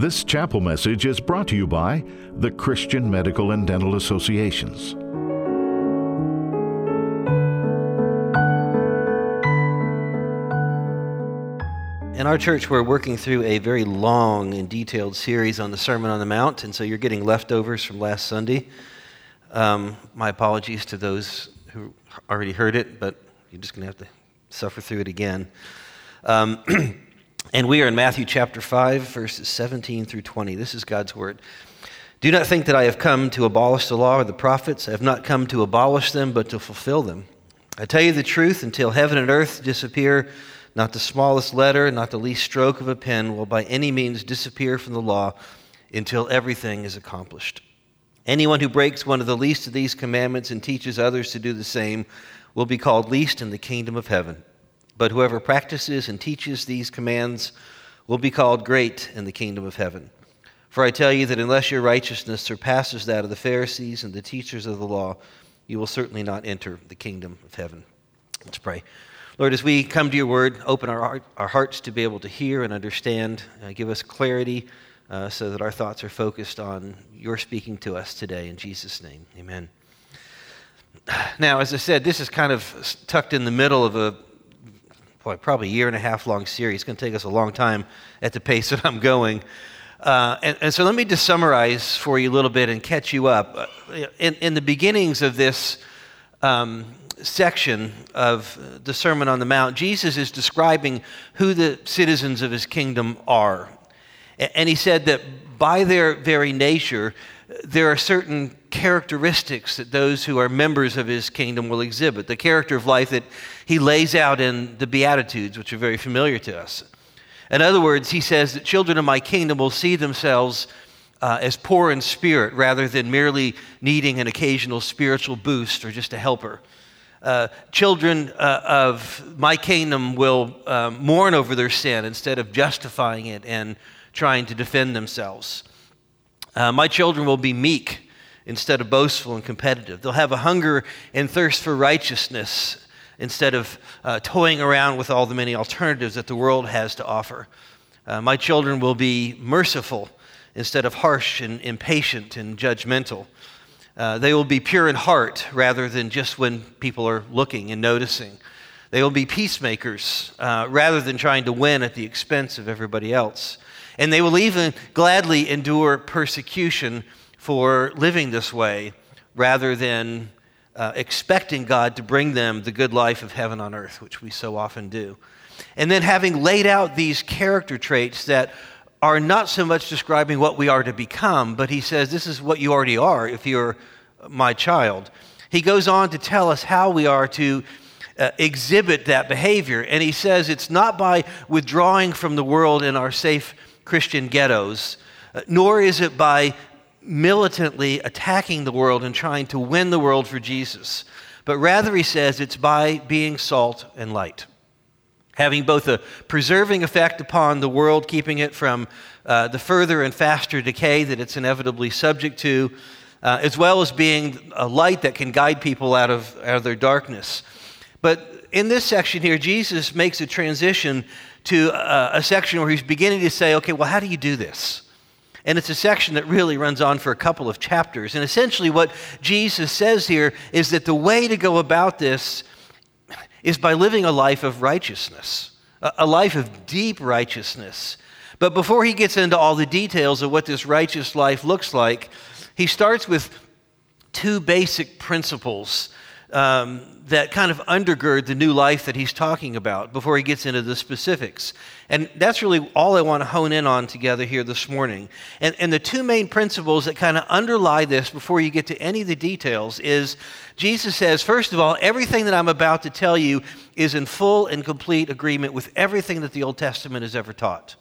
This chapel message is brought to you by the Christian Medical and Dental Associations. In our church, we're working through a very long and detailed series on the Sermon on the Mount, and so you're getting leftovers from last Sunday. Um, my apologies to those who already heard it, but you're just going to have to suffer through it again. Um, and we are in Matthew chapter 5, verses 17 through 20. This is God's word. Do not think that I have come to abolish the law or the prophets. I have not come to abolish them, but to fulfill them. I tell you the truth, until heaven and earth disappear, not the smallest letter, not the least stroke of a pen will by any means disappear from the law until everything is accomplished. Anyone who breaks one of the least of these commandments and teaches others to do the same will be called least in the kingdom of heaven. But whoever practices and teaches these commands will be called great in the kingdom of heaven. For I tell you that unless your righteousness surpasses that of the Pharisees and the teachers of the law, you will certainly not enter the kingdom of heaven. Let's pray. Lord, as we come to your word, open our, heart, our hearts to be able to hear and understand. Uh, give us clarity uh, so that our thoughts are focused on your speaking to us today. In Jesus' name, amen. Now, as I said, this is kind of tucked in the middle of a probably a year and a half long series. It's going to take us a long time at the pace that I'm going. Uh, and, and, so let me just summarize for you a little bit and catch you up. Uh, in, in the beginnings of this um, section of the Sermon on the Mount, Jesus is describing who the citizens of his kingdom are. And he said that by their very nature, there are certain characteristics that those who are members of his kingdom will exhibit. The character of life that he lays out in the Beatitudes, which are very familiar to us. In other words, he says that children of my kingdom will see themselves uh, as poor in spirit rather than merely needing an occasional spiritual boost or just a helper. Uh, children uh, of my kingdom will um, mourn over their sin instead of justifying it and trying to defend themselves. Uh, my children will be meek instead of boastful and competitive. They'll have a hunger and thirst for righteousness instead of uh, toying around with all the many alternatives that the world has to offer. Uh, my children will be merciful instead of harsh and impatient and judgmental. Uh, they will be pure in heart rather than just when people are looking and noticing. They will be peacemakers uh, rather than trying to win at the expense of everybody else. And they will even gladly endure persecution for living this way rather than uh, expecting God to bring them the good life of heaven on earth, which we so often do. And then having laid out these character traits that are not so much describing what we are to become, but he says, This is what you already are if you're my child. He goes on to tell us how we are to uh, exhibit that behavior. And he says it's not by withdrawing from the world in our safe Christian ghettos, uh, nor is it by militantly attacking the world and trying to win the world for Jesus, but rather, he says, it's by being salt and light having both a preserving effect upon the world, keeping it from uh, the further and faster decay that it's inevitably subject to, uh, as well as being a light that can guide people out of, out of their darkness. But in this section here, Jesus makes a transition to a, a section where he's beginning to say, okay, well, how do you do this? And it's a section that really runs on for a couple of chapters. And essentially, what Jesus says here is that the way to go about this is by living a life of righteousness, a life of deep righteousness. But before he gets into all the details of what this righteous life looks like, he starts with two basic principles um, that kind of undergird the new life that he's talking about before he gets into the specifics. And that's really all I want to hone in on together here this morning. And, and the two main principles that kind of underlie this before you get to any of the details is Jesus says, first of all, everything that I'm about to tell you is in full and complete agreement with everything that the Old Testament has ever taught.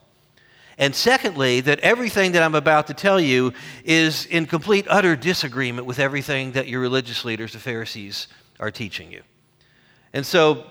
And secondly, that everything that I'm about to tell you is in complete, utter disagreement with everything that your religious leaders, the Pharisees, are teaching you. And so,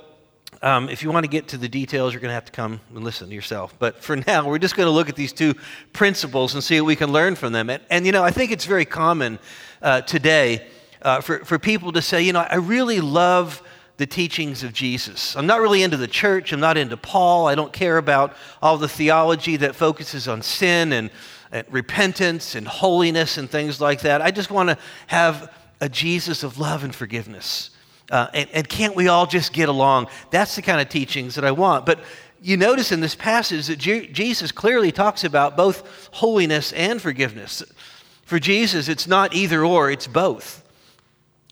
um, if you want to get to the details, you're going to have to come and listen to yourself. But for now, we're just going to look at these two principles and see what we can learn from them. And, and you know, I think it's very common uh, today uh, for, for people to say, you know, I really love the teachings of Jesus. I'm not really into the church. I'm not into Paul. I don't care about all the theology that focuses on sin and and repentance and holiness and things like that. I just want to have a Jesus of love and forgiveness. Uh, and, and can't we all just get along? That's the kind of teachings that I want. But you notice in this passage that Jesus clearly talks about both holiness and forgiveness. For Jesus, it's not either or, it's both.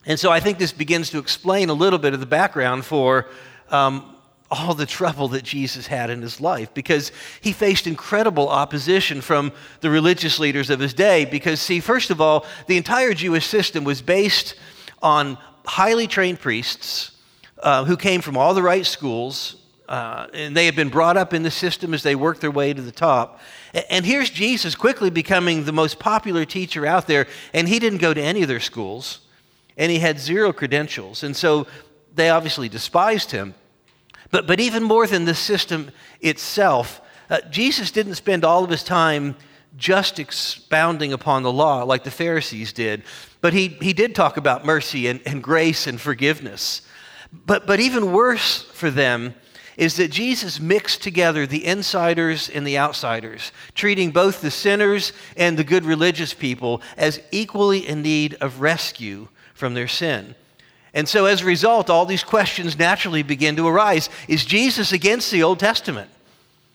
And so I think this begins to explain a little bit of the background for um, all the trouble that Jesus had in his life because he faced incredible opposition from the religious leaders of his day. Because, see, first of all, the entire Jewish system was based on highly trained priests uh, who came from all the right schools, uh, and they had been brought up in the system as they worked their way to the top. And here's Jesus quickly becoming the most popular teacher out there, and he didn't go to any of their schools, and he had zero credentials. And so they obviously despised him. But, but even more than the system itself, uh, Jesus didn't spend all of his time just expounding upon the law like the Pharisees did, but he, he did talk about mercy and, and grace and forgiveness. But, but even worse for them is that Jesus mixed together the insiders and the outsiders, treating both the sinners and the good religious people as equally in need of rescue from their sin. And so, as a result, all these questions naturally begin to arise. Is Jesus against the Old Testament?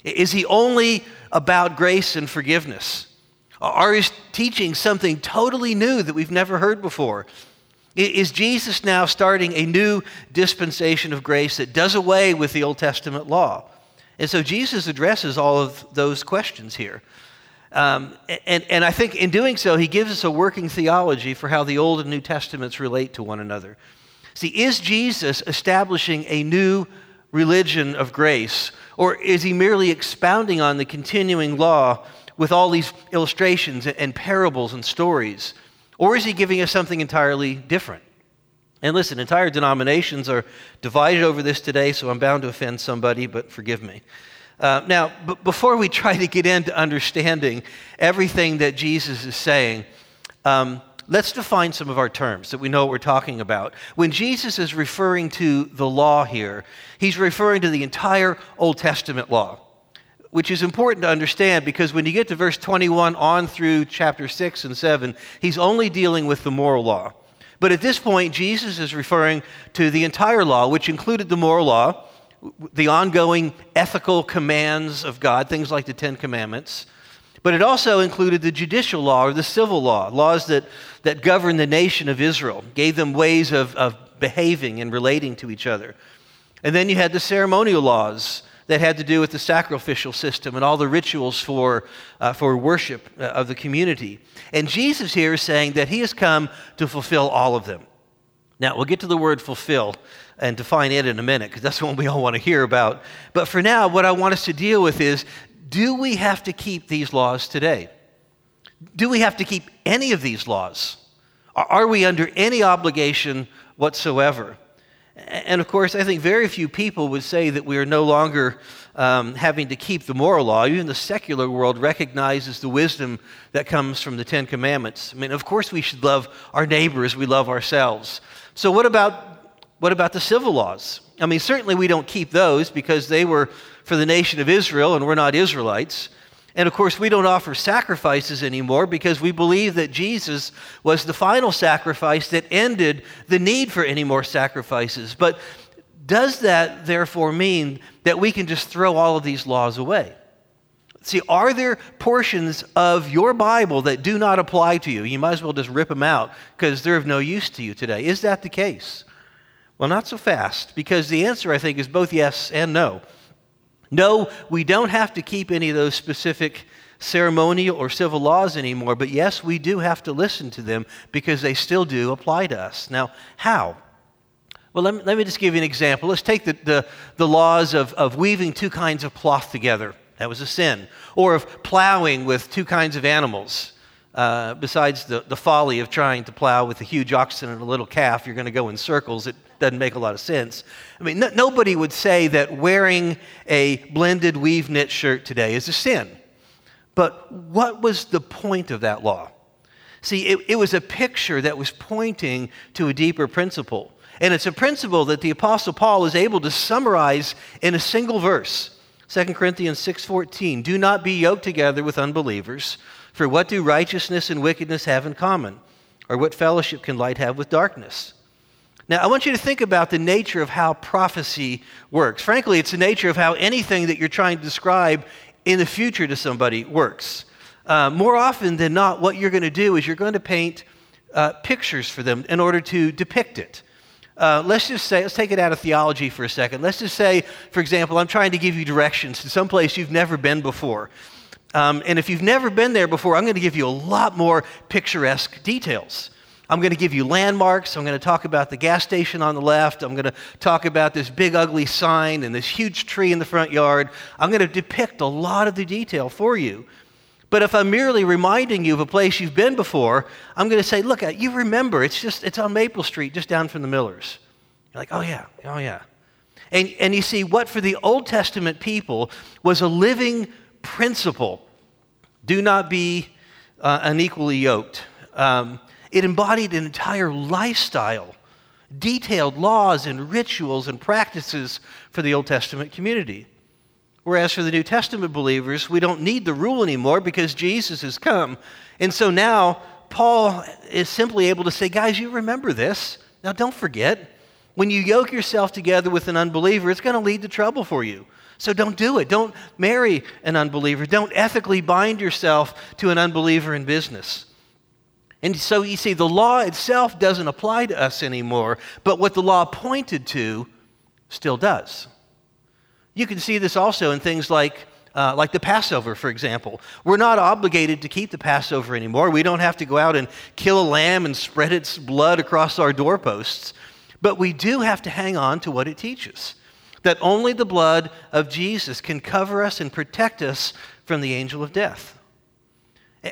Is he only about grace and forgiveness? Are his teaching something totally new that we've never heard before? Is Jesus now starting a new dispensation of grace that does away with the Old Testament law? And so Jesus addresses all of those questions here. Um, and, and I think in doing so, he gives us a working theology for how the Old and New Testaments relate to one another. See, is Jesus establishing a new religion of grace, or is he merely expounding on the continuing law with all these illustrations and parables and stories? Or is he giving us something entirely different? And listen, entire denominations are divided over this today, so I'm bound to offend somebody, but forgive me. Uh, now, b- before we try to get into understanding everything that Jesus is saying, um, let's define some of our terms that we know what we're talking about. When Jesus is referring to the law here, he's referring to the entire Old Testament law, which is important to understand because when you get to verse 21 on through chapter 6 and 7, he's only dealing with the moral law. But at this point, Jesus is referring to the entire law, which included the moral law, the ongoing ethical commands of God, things like the Ten Commandments but it also included the judicial law or the civil law, laws that, that govern the nation of Israel, gave them ways of, of behaving and relating to each other. And then you had the ceremonial laws that had to do with the sacrificial system and all the rituals for, uh, for worship uh, of the community. And Jesus here is saying that he has come to fulfill all of them. Now, we'll get to the word fulfill and define it in a minute because that's what we all want to hear about. But for now, what I want us to deal with is do we have to keep these laws today? Do we have to keep any of these laws? Are we under any obligation whatsoever? And of course, I think very few people would say that we are no longer um, having to keep the moral law. Even the secular world recognizes the wisdom that comes from the Ten Commandments. I mean, of course, we should love our neighbors, we love ourselves. So, what about, what about the civil laws? I mean, certainly we don't keep those because they were for the nation of Israel, and we're not Israelites. And of course, we don't offer sacrifices anymore because we believe that Jesus was the final sacrifice that ended the need for any more sacrifices. But does that therefore mean that we can just throw all of these laws away? See, are there portions of your Bible that do not apply to you? You might as well just rip them out because they're of no use to you today. Is that the case? Well, not so fast, because the answer, I think, is both yes and no. No, we don't have to keep any of those specific ceremonial or civil laws anymore, but yes, we do have to listen to them because they still do apply to us. Now, how? Well, let me, let me just give you an example. Let's take the, the, the laws of, of weaving two kinds of cloth together. That was a sin. Or of plowing with two kinds of animals. Uh, besides the, the folly of trying to plow with a huge oxen and a little calf, you're going to go in circles. It doesn't make a lot of sense. I mean, nobody would say that wearing a blended weave knit shirt today is a sin. But what was the point of that law? See, it, it was a picture that was pointing to a deeper principle. And it's a principle that the Apostle Paul is able to summarize in a single verse. 2 Corinthians 6:14 Do not be yoked together with unbelievers. For what do righteousness and wickedness have in common? Or what fellowship can light have with darkness? Now, I want you to think about the nature of how prophecy works. Frankly, it's the nature of how anything that you're trying to describe in the future to somebody works. Uh, more often than not, what you're going to do is you're going to paint uh, pictures for them in order to depict it. Uh, let's just say, let's take it out of theology for a second. Let's just say, for example, I'm trying to give you directions to some place you've never been before. Um, and if you've never been there before, I'm going to give you a lot more picturesque details. I'm going to give you landmarks. I'm going to talk about the gas station on the left. I'm going to talk about this big, ugly sign and this huge tree in the front yard. I'm going to depict a lot of the detail for you. But if I'm merely reminding you of a place you've been before, I'm going to say, look, you remember, it's just, it's on Maple Street, just down from the Millers. You're like, oh yeah, oh yeah. And, and you see, what for the Old Testament people was a living principle do not be uh, unequally yoked. Um, it embodied an entire lifestyle, detailed laws and rituals and practices for the Old Testament community. Whereas for the New Testament believers, we don't need the rule anymore because Jesus has come. And so now Paul is simply able to say, guys, you remember this. Now don't forget. When you yoke yourself together with an unbeliever, it's going to lead to trouble for you. So don't do it. Don't marry an unbeliever. Don't ethically bind yourself to an unbeliever in business. And so you see, the law itself doesn't apply to us anymore, but what the law pointed to still does. You can see this also in things like, uh, like the Passover, for example. We're not obligated to keep the Passover anymore. We don't have to go out and kill a lamb and spread its blood across our doorposts. But we do have to hang on to what it teaches that only the blood of Jesus can cover us and protect us from the angel of death.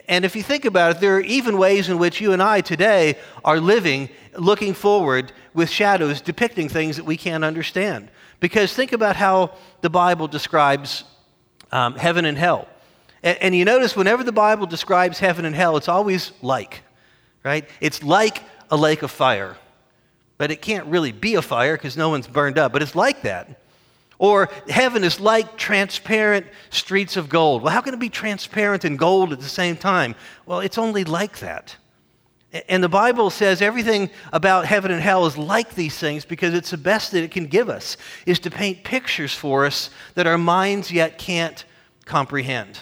And if you think about it, there are even ways in which you and I today are living, looking forward with shadows depicting things that we can't understand. Because think about how the Bible describes um, heaven and hell. And, and you notice whenever the Bible describes heaven and hell, it's always like, right? It's like a lake of fire. But it can't really be a fire because no one's burned up, but it's like that. Or heaven is like transparent streets of gold. Well, how can it be transparent and gold at the same time? Well, it's only like that. And the Bible says everything about heaven and hell is like these things because it's the best that it can give us, is to paint pictures for us that our minds yet can't comprehend.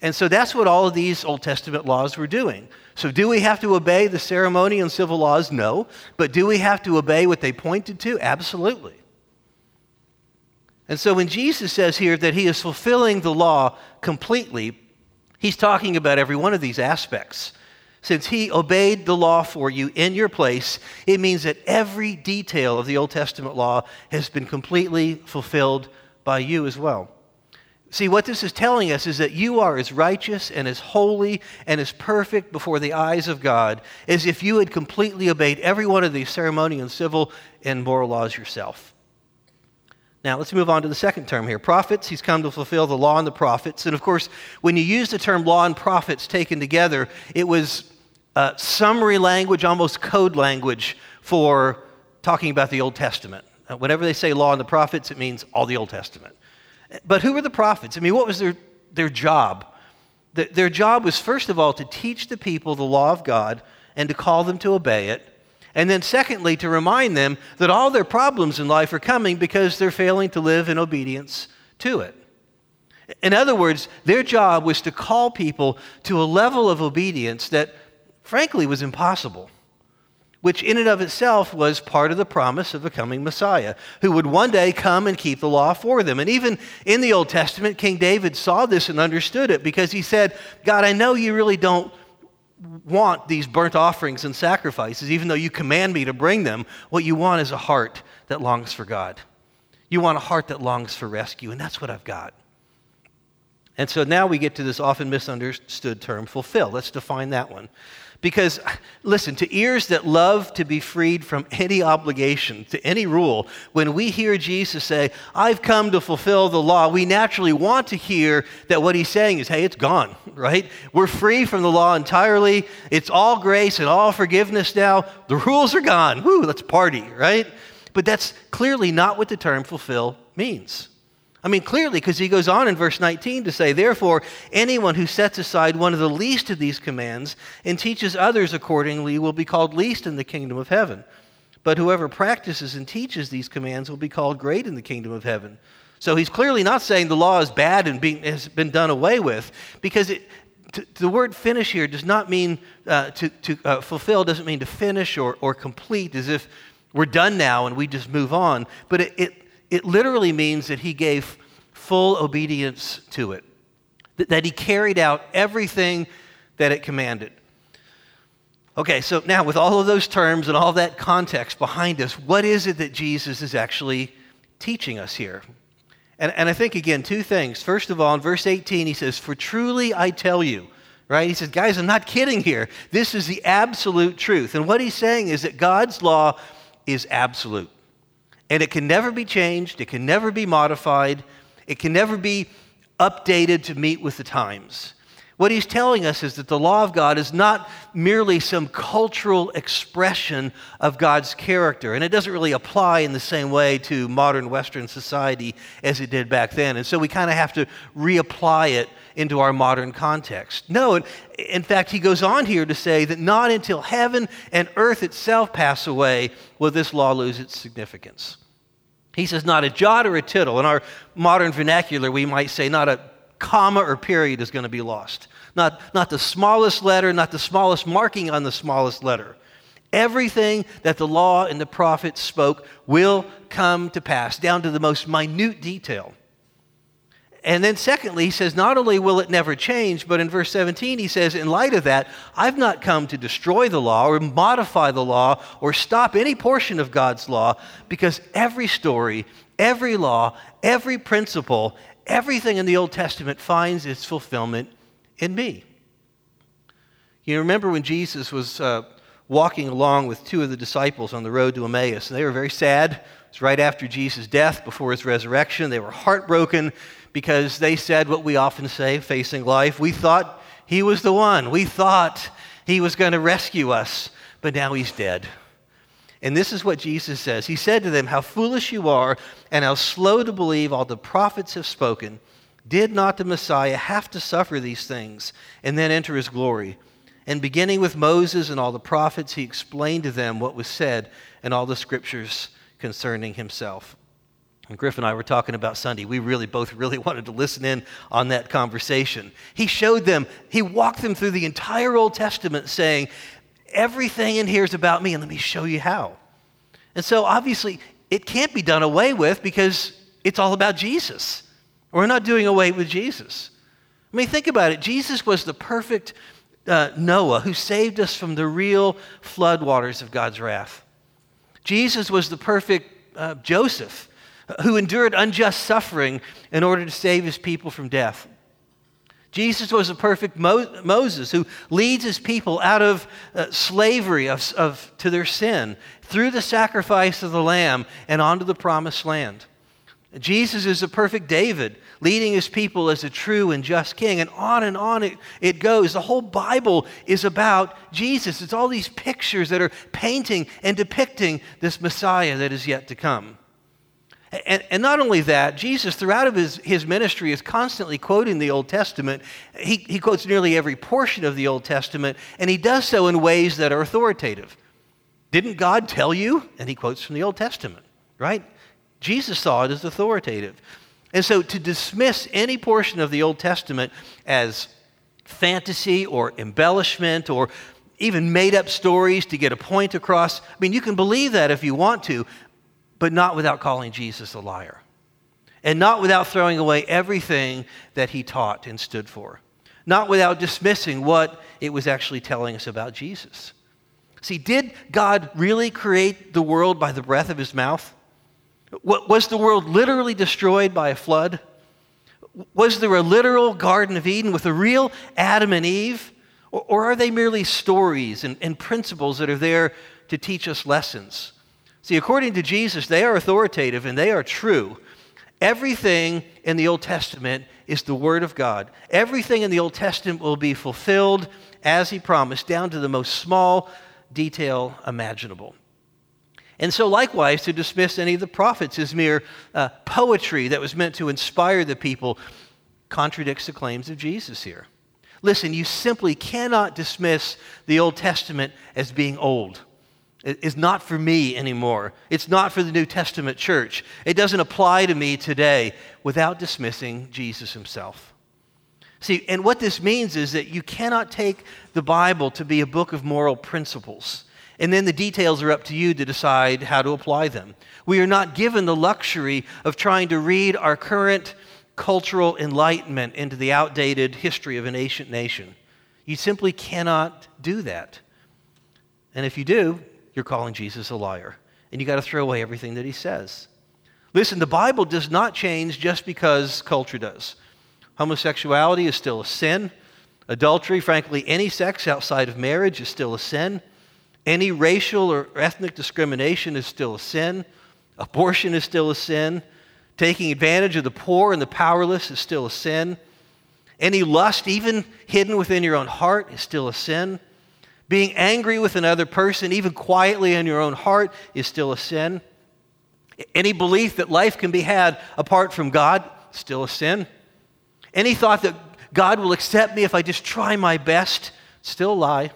And so that's what all of these Old Testament laws were doing. So, do we have to obey the ceremonial and civil laws? No. But do we have to obey what they pointed to? Absolutely. And so when Jesus says here that he is fulfilling the law completely, he's talking about every one of these aspects. Since he obeyed the law for you in your place, it means that every detail of the Old Testament law has been completely fulfilled by you as well. See, what this is telling us is that you are as righteous and as holy and as perfect before the eyes of God as if you had completely obeyed every one of these ceremonial civil and moral laws yourself. Now, let's move on to the second term here. Prophets, he's come to fulfill the law and the prophets. And of course, when you use the term law and prophets taken together, it was uh, summary language, almost code language for talking about the Old Testament. Uh, whenever they say law and the prophets, it means all the Old Testament. But who were the prophets? I mean, what was their, their job? The, their job was, first of all, to teach the people the law of God and to call them to obey it. And then, secondly, to remind them that all their problems in life are coming because they're failing to live in obedience to it. In other words, their job was to call people to a level of obedience that, frankly, was impossible, which in and of itself was part of the promise of a coming Messiah who would one day come and keep the law for them. And even in the Old Testament, King David saw this and understood it because he said, God, I know you really don't want these burnt offerings and sacrifices, even though you command me to bring them. What you want is a heart that longs for God. You want a heart that longs for rescue, and that's what I've got. And so now we get to this often misunderstood term, fulfill. Let's define that one. Because, listen, to ears that love to be freed from any obligation, to any rule, when we hear Jesus say, I've come to fulfill the law, we naturally want to hear that what he's saying is, hey, it's gone, right? We're free from the law entirely. It's all grace and all forgiveness now. The rules are gone. Woo, let's party, right? But that's clearly not what the term fulfill means. I mean, clearly, because he goes on in verse 19 to say, Therefore, anyone who sets aside one of the least of these commands and teaches others accordingly will be called least in the kingdom of heaven. But whoever practices and teaches these commands will be called great in the kingdom of heaven. So he's clearly not saying the law is bad and being, has been done away with, because it, to, the word finish here does not mean uh, to, to uh, fulfill, doesn't mean to finish or, or complete as if we're done now and we just move on. But it, it, it literally means that he gave full obedience to it, that, he carried out everything that it commanded. Okay, so now with all of those terms and all that context behind us, what is it that Jesus is actually teaching us here? And, and I think, again, two things. First of all, in verse 18, he says, For truly I tell you, right? He says, Guys, I'm not kidding here. This is the absolute truth. And what he's saying is that God's law is absolute. And it can never be changed, it can never be modified, it can never be updated to meet with the times. What he's telling us is that the law of God is not merely some cultural expression of God's character, and it doesn't really apply in the same way to modern Western society as it did back then. And so we kind of have to reapply it into our modern context. No, in fact, he goes on here to say that not until heaven and earth itself pass away will this law lose its significance. He says, not a jot or a tittle. In our modern vernacular, we might say, not a comma or period is going to be lost. Not, not the smallest letter, not the smallest marking on the smallest letter. Everything that the law and the prophets spoke will come to pass, down to the most minute detail. And then, secondly, he says, not only will it never change, but in verse 17, he says, in light of that, I've not come to destroy the law or modify the law or stop any portion of God's law, because every story, every law, every principle, everything in the Old Testament finds its fulfillment in me. You remember when Jesus was uh, walking along with two of the disciples on the road to Emmaus, and they were very sad. It was right after Jesus' death, before his resurrection. They were heartbroken because they said what we often say facing life. We thought he was the one, we thought he was going to rescue us, but now he's dead. And this is what Jesus says He said to them, How foolish you are, and how slow to believe all the prophets have spoken. Did not the Messiah have to suffer these things and then enter his glory? And beginning with Moses and all the prophets, he explained to them what was said in all the scriptures concerning himself. And Griff and I were talking about Sunday. We really both really wanted to listen in on that conversation. He showed them, he walked them through the entire Old Testament saying, everything in here is about me, and let me show you how. And so obviously, it can't be done away with because it's all about Jesus. We're not doing away with Jesus. I mean, think about it. Jesus was the perfect uh, Noah who saved us from the real floodwaters of God's wrath. Jesus was the perfect uh, Joseph who endured unjust suffering in order to save his people from death. Jesus was the perfect Mo- Moses who leads his people out of uh, slavery of, of, to their sin through the sacrifice of the Lamb and onto the promised land. Jesus is a perfect David, leading his people as a true and just king. And on and on it, it goes. The whole Bible is about Jesus. It's all these pictures that are painting and depicting this Messiah that is yet to come. And, and, not only that, Jesus, throughout of his, his ministry, is constantly quoting the Old Testament. He, he quotes nearly every portion of the Old Testament, and he does so in ways that are authoritative. Didn't God tell you? And he quotes from the Old Testament, right? Jesus saw it as authoritative. And so to dismiss any portion of the Old Testament as fantasy or embellishment or even made up stories to get a point across, I mean, you can believe that if you want to, but not without calling Jesus a liar. And not without throwing away everything that he taught and stood for. Not without dismissing what it was actually telling us about Jesus. See, did God really create the world by the breath of his mouth? Was the world literally destroyed by a flood? Was there a literal Garden of Eden with a real Adam and Eve? Or, are they merely stories and, and principles that are there to teach us lessons? See, according to Jesus, they are authoritative and they are true. Everything in the Old Testament is the Word of God. Everything in the Old Testament will be fulfilled as He promised, down to the most small detail imaginable. And so, likewise, to dismiss any of the prophets as mere uh, poetry that was meant to inspire the people contradicts the claims of Jesus here. Listen, you simply cannot dismiss the Old Testament as being old. It is not for me anymore. It's not for the New Testament church. It doesn't apply to me today without dismissing Jesus himself. See, and what this means is that you cannot take the Bible to be a book of moral principles, and then the details are up to you to decide how to apply them. We are not given the luxury of trying to read our current cultural enlightenment into the outdated history of an ancient nation. You simply cannot do that. And if you do, you're calling Jesus a liar. And you got to throw away everything that he says. Listen, the Bible does not change just because culture does. Homosexuality is still a sin. Adultery, frankly, any sex outside of marriage is still a sin. Any racial or ethnic discrimination is still a sin. Abortion is still a sin. Taking advantage of the poor and the powerless is still a sin. Any lust, even hidden within your own heart, is still a sin. Being angry with another person, even quietly in your own heart, is still a sin. Any belief that life can be had apart from God, still a sin. Any thought that God will accept me if I just try my best, still a lie.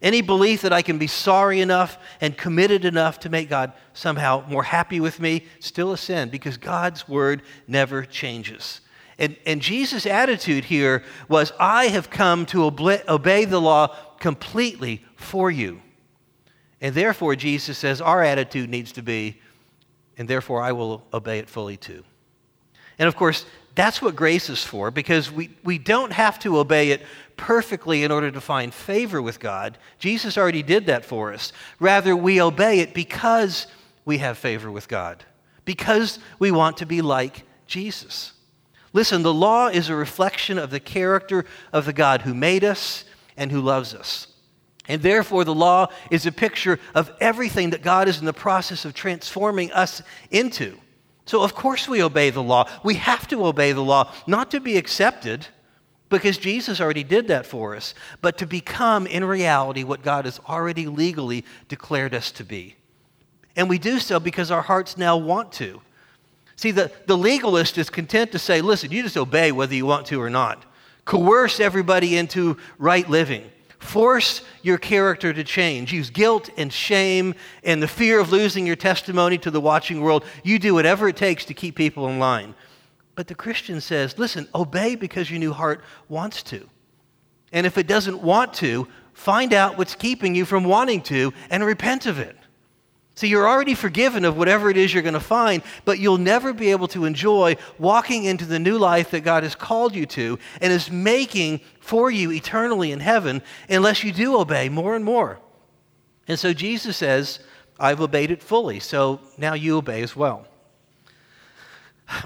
Any belief that I can be sorry enough and committed enough to make God somehow more happy with me, still a sin because God's word never changes. And, and Jesus' attitude here was, I have come to obey the law completely for you. And therefore, Jesus says, our attitude needs to be, and therefore I will obey it fully too. And of course, that's what grace is for because we, we don't have to obey it perfectly in order to find favor with God. Jesus already did that for us. Rather, we obey it because we have favor with God, because we want to be like Jesus. Listen, the law is a reflection of the character of the God who made us and who loves us. And therefore, the law is a picture of everything that God is in the process of transforming us into. So, of course, we obey the law. We have to obey the law, not to be accepted, because Jesus already did that for us, but to become in reality what God has already legally declared us to be. And we do so because our hearts now want to. See, the, the legalist is content to say, listen, you just obey whether you want to or not. Coerce everybody into right living. Force your character to change. Use guilt and shame and the fear of losing your testimony to the watching world. You do whatever it takes to keep people in line. But the Christian says, listen, obey because your new heart wants to. And if it doesn't want to, find out what's keeping you from wanting to and repent of it. So you're already forgiven of whatever it is you're going to find, but you'll never be able to enjoy walking into the new life that God has called you to and is making for you eternally in heaven unless you do obey more and more. And so Jesus says, I've obeyed it fully, so now you obey as well.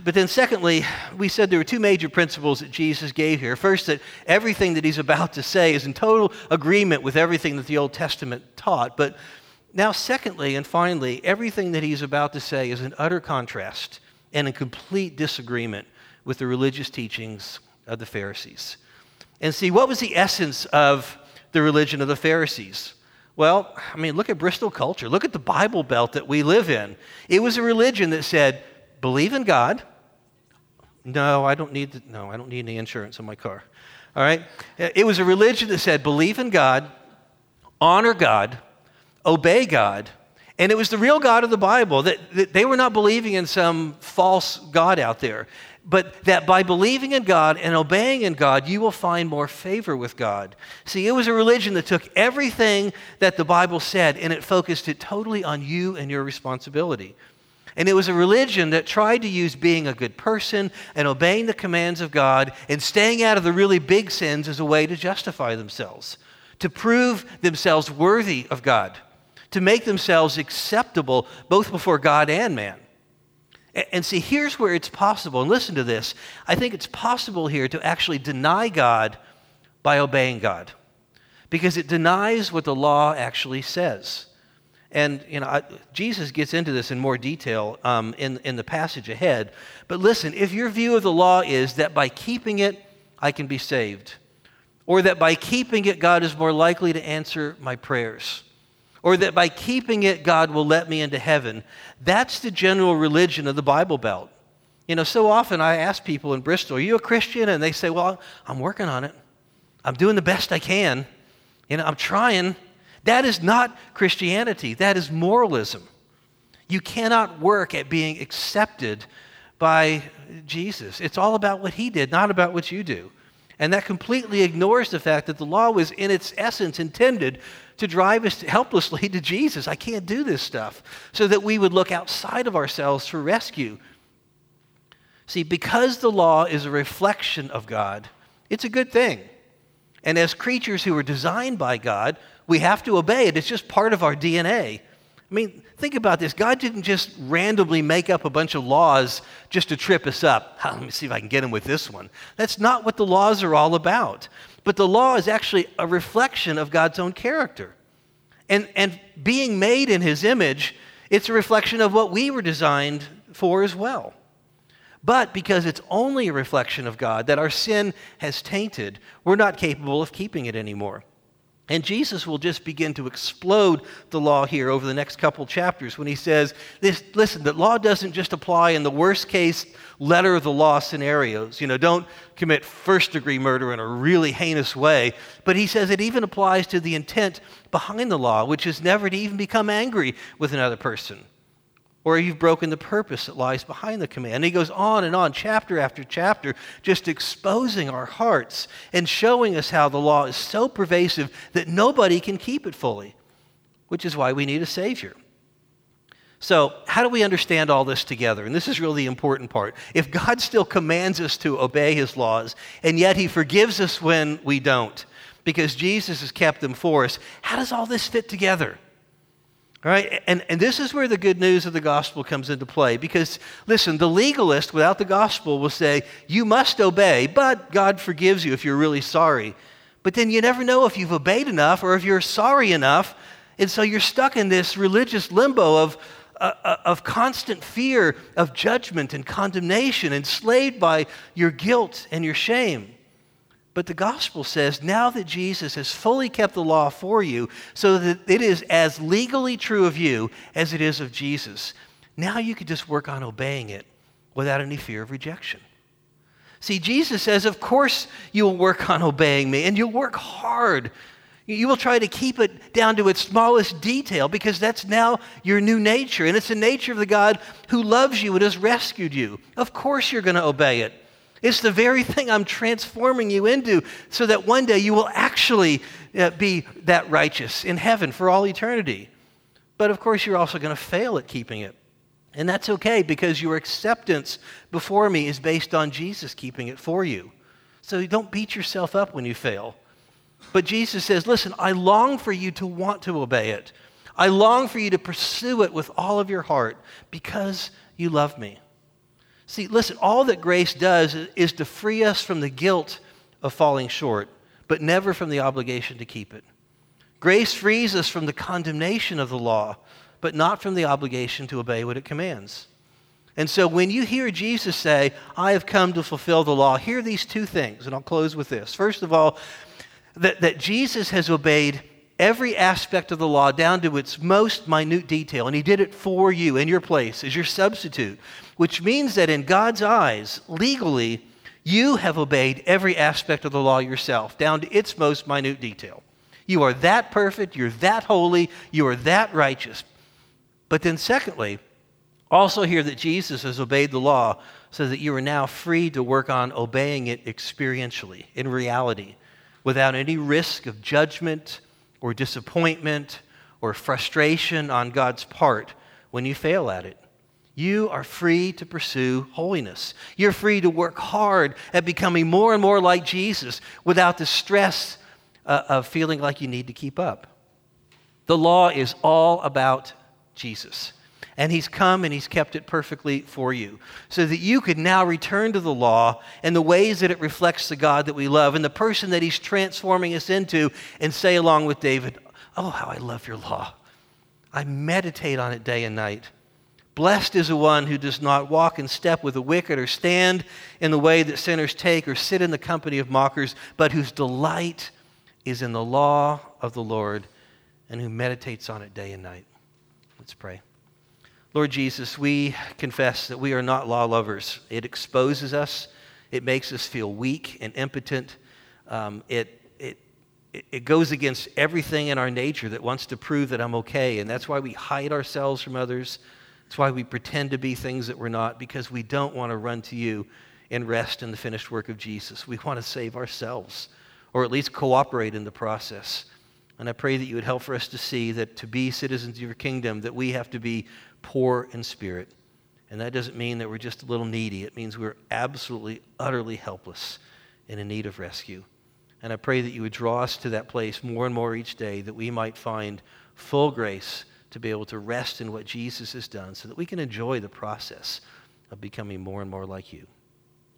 But then, secondly, we said there were two major principles that Jesus gave here. First, that everything that he's about to say is in total agreement with everything that the Old Testament taught. But now, secondly and finally, everything that he's about to say is in utter contrast and in complete disagreement with the religious teachings of the Pharisees. And see, what was the essence of the religion of the Pharisees? Well, I mean, look at Bristol culture. Look at the Bible Belt that we live in. It was a religion that said, believe in God. No, I don't need the, no, I don't need any insurance on my car. All right? It was a religion that said, believe in God, honor God, obey God. And it was the real God of the Bible, that, that they were not believing in some false God out there, but that by believing in God and obeying in God, you will find more favor with God. See, it was a religion that took everything that the Bible said and it focused it totally on you and your responsibility. And it was a religion that tried to use being a good person and obeying the commands of God and staying out of the really big sins as a way to justify themselves, to prove themselves worthy of God to make themselves acceptable both before God and man. And see, here's where it's possible, and listen to this. I think it's possible here to actually deny God by obeying God because it denies what the law actually says. And you know, I, Jesus gets into this in more detail um, in, in the passage ahead. But listen, if your view of the law is that by keeping it, I can be saved, or that by keeping it, God is more likely to answer my prayers, or that by keeping it, God will let me into heaven. That's the general religion of the Bible Belt. You know, so often I ask people in Bristol, Are you a Christian? And they say, Well, I'm working on it. I'm doing the best I can. You know, I'm trying. That is not Christianity, that is moralism. You cannot work at being accepted by Jesus. It's all about what he did, not about what you do. And that completely ignores the fact that the law was, in its essence, intended to drive us helplessly to Jesus. I can't do this stuff. So that we would look outside of ourselves for rescue. See, because the law is a reflection of God, it's a good thing. And as creatures who are designed by God, we have to obey it. It's just part of our DNA. I mean, think about this. God didn't just randomly make up a bunch of laws just to trip us up. Let me see if I can get him with this one. That's not what the laws are all about. But the law is actually a reflection of God's own character. And, and being made in his image, it's a reflection of what we were designed for as well. But because it's only a reflection of God that our sin has tainted, we're not capable of keeping it anymore. And Jesus will just begin to explode the law here over the next couple chapters when he says, this, listen, the law doesn't just apply in the worst case letter of the law scenarios. You know, don't commit first degree murder in a really heinous way. But he says it even applies to the intent behind the law, which is never to even become angry with another person or you've broken the purpose that lies behind the command. And he goes on and on, chapter after chapter, just exposing our hearts and showing us how the law is so pervasive that nobody can keep it fully, which is why we need a Savior. So, how do we understand all this together? And this is really the important part. If God still commands us to obey his laws, and yet he forgives us when we don't, because Jesus has kept them for us, how does all this fit together? All right? And, and this is where the good news of the gospel comes into play. Because, listen, the legalist without the gospel will say, you must obey, but God forgives you if you're really sorry. But then you never know if you've obeyed enough or if you're sorry enough. And so you're stuck in this religious limbo of, uh, uh of constant fear of judgment and condemnation, enslaved by your guilt and your shame. But the gospel says now that Jesus has fully kept the law for you, so that it is as legally true of you as it is of Jesus, now you can just work on obeying it without any fear of rejection. See, Jesus says, Of course you'll work on obeying me, and you'll work hard. You will try to keep it down to its smallest detail because that's now your new nature. And it's the nature of the God who loves you and has rescued you. Of course you're going to obey it. It's the very thing I'm transforming you into so that one day you will actually uh, be that righteous in heaven for all eternity. But of course, you're also going to fail at keeping it. And that's okay because your acceptance before me is based on Jesus keeping it for you. So don't beat yourself up when you fail. But Jesus says, Listen, I long for you to want to obey it. I long for you to pursue it with all of your heart because you love me. See, listen, all that grace does is to free us from the guilt of falling short, but never from the obligation to keep it. Grace frees us from the condemnation of the law, but not from the obligation to obey what it commands. And so when you hear Jesus say, I have come to fulfill the law, hear these two things, and I'll close with this. First of all, that, that Jesus has obeyed every aspect of the law down to its most minute detail, and he did it for you in your place as your substitute which means that in God's eyes, legally, you have obeyed every aspect of the law yourself, down to its most minute detail. You are that perfect, you're that holy, you are that righteous. But then, secondly, also hear that Jesus has obeyed the law so that you are now free to work on obeying it experientially, in reality, without any risk of judgment or disappointment or frustration on God's part when you fail at it. You are free to pursue holiness. You're free to work hard at becoming more and more like Jesus without the stress uh, of feeling like you need to keep up. The law is all about Jesus. And he's come and he's kept it perfectly for you so that you could now return to the law and the ways that it reflects the God that we love and the person that he's transforming us into and say, along with David, Oh, how I love your law. I meditate on it day and night. Blessed is the one who does not walk in step with the wicked, or stand in the way that sinners take, or sit in the company of mockers, but whose delight is in the law of the Lord, and who meditates on it day and night. Let's pray. Lord Jesus, we confess that we are not law lovers. It exposes us, it makes us feel weak and impotent. Um, it, it, it goes against everything in our nature that wants to prove that I'm okay. And that's why we hide ourselves from others. That's why we pretend to be things that we're not, because we don't want to run to you and rest in the finished work of Jesus. We want to save ourselves, or at least cooperate in the process. And I pray that you would help for us to see that to be citizens of your kingdom, that we have to be poor in spirit. And that doesn't mean that we're just a little needy. It means we're absolutely, utterly helpless and in need of rescue. And I pray that you would draw us to that place more and more each day, that we might find full grace to be able to rest in what Jesus has done, so that we can enjoy the process of becoming more and more like you.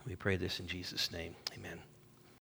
We pray this in Jesus' name. Amen.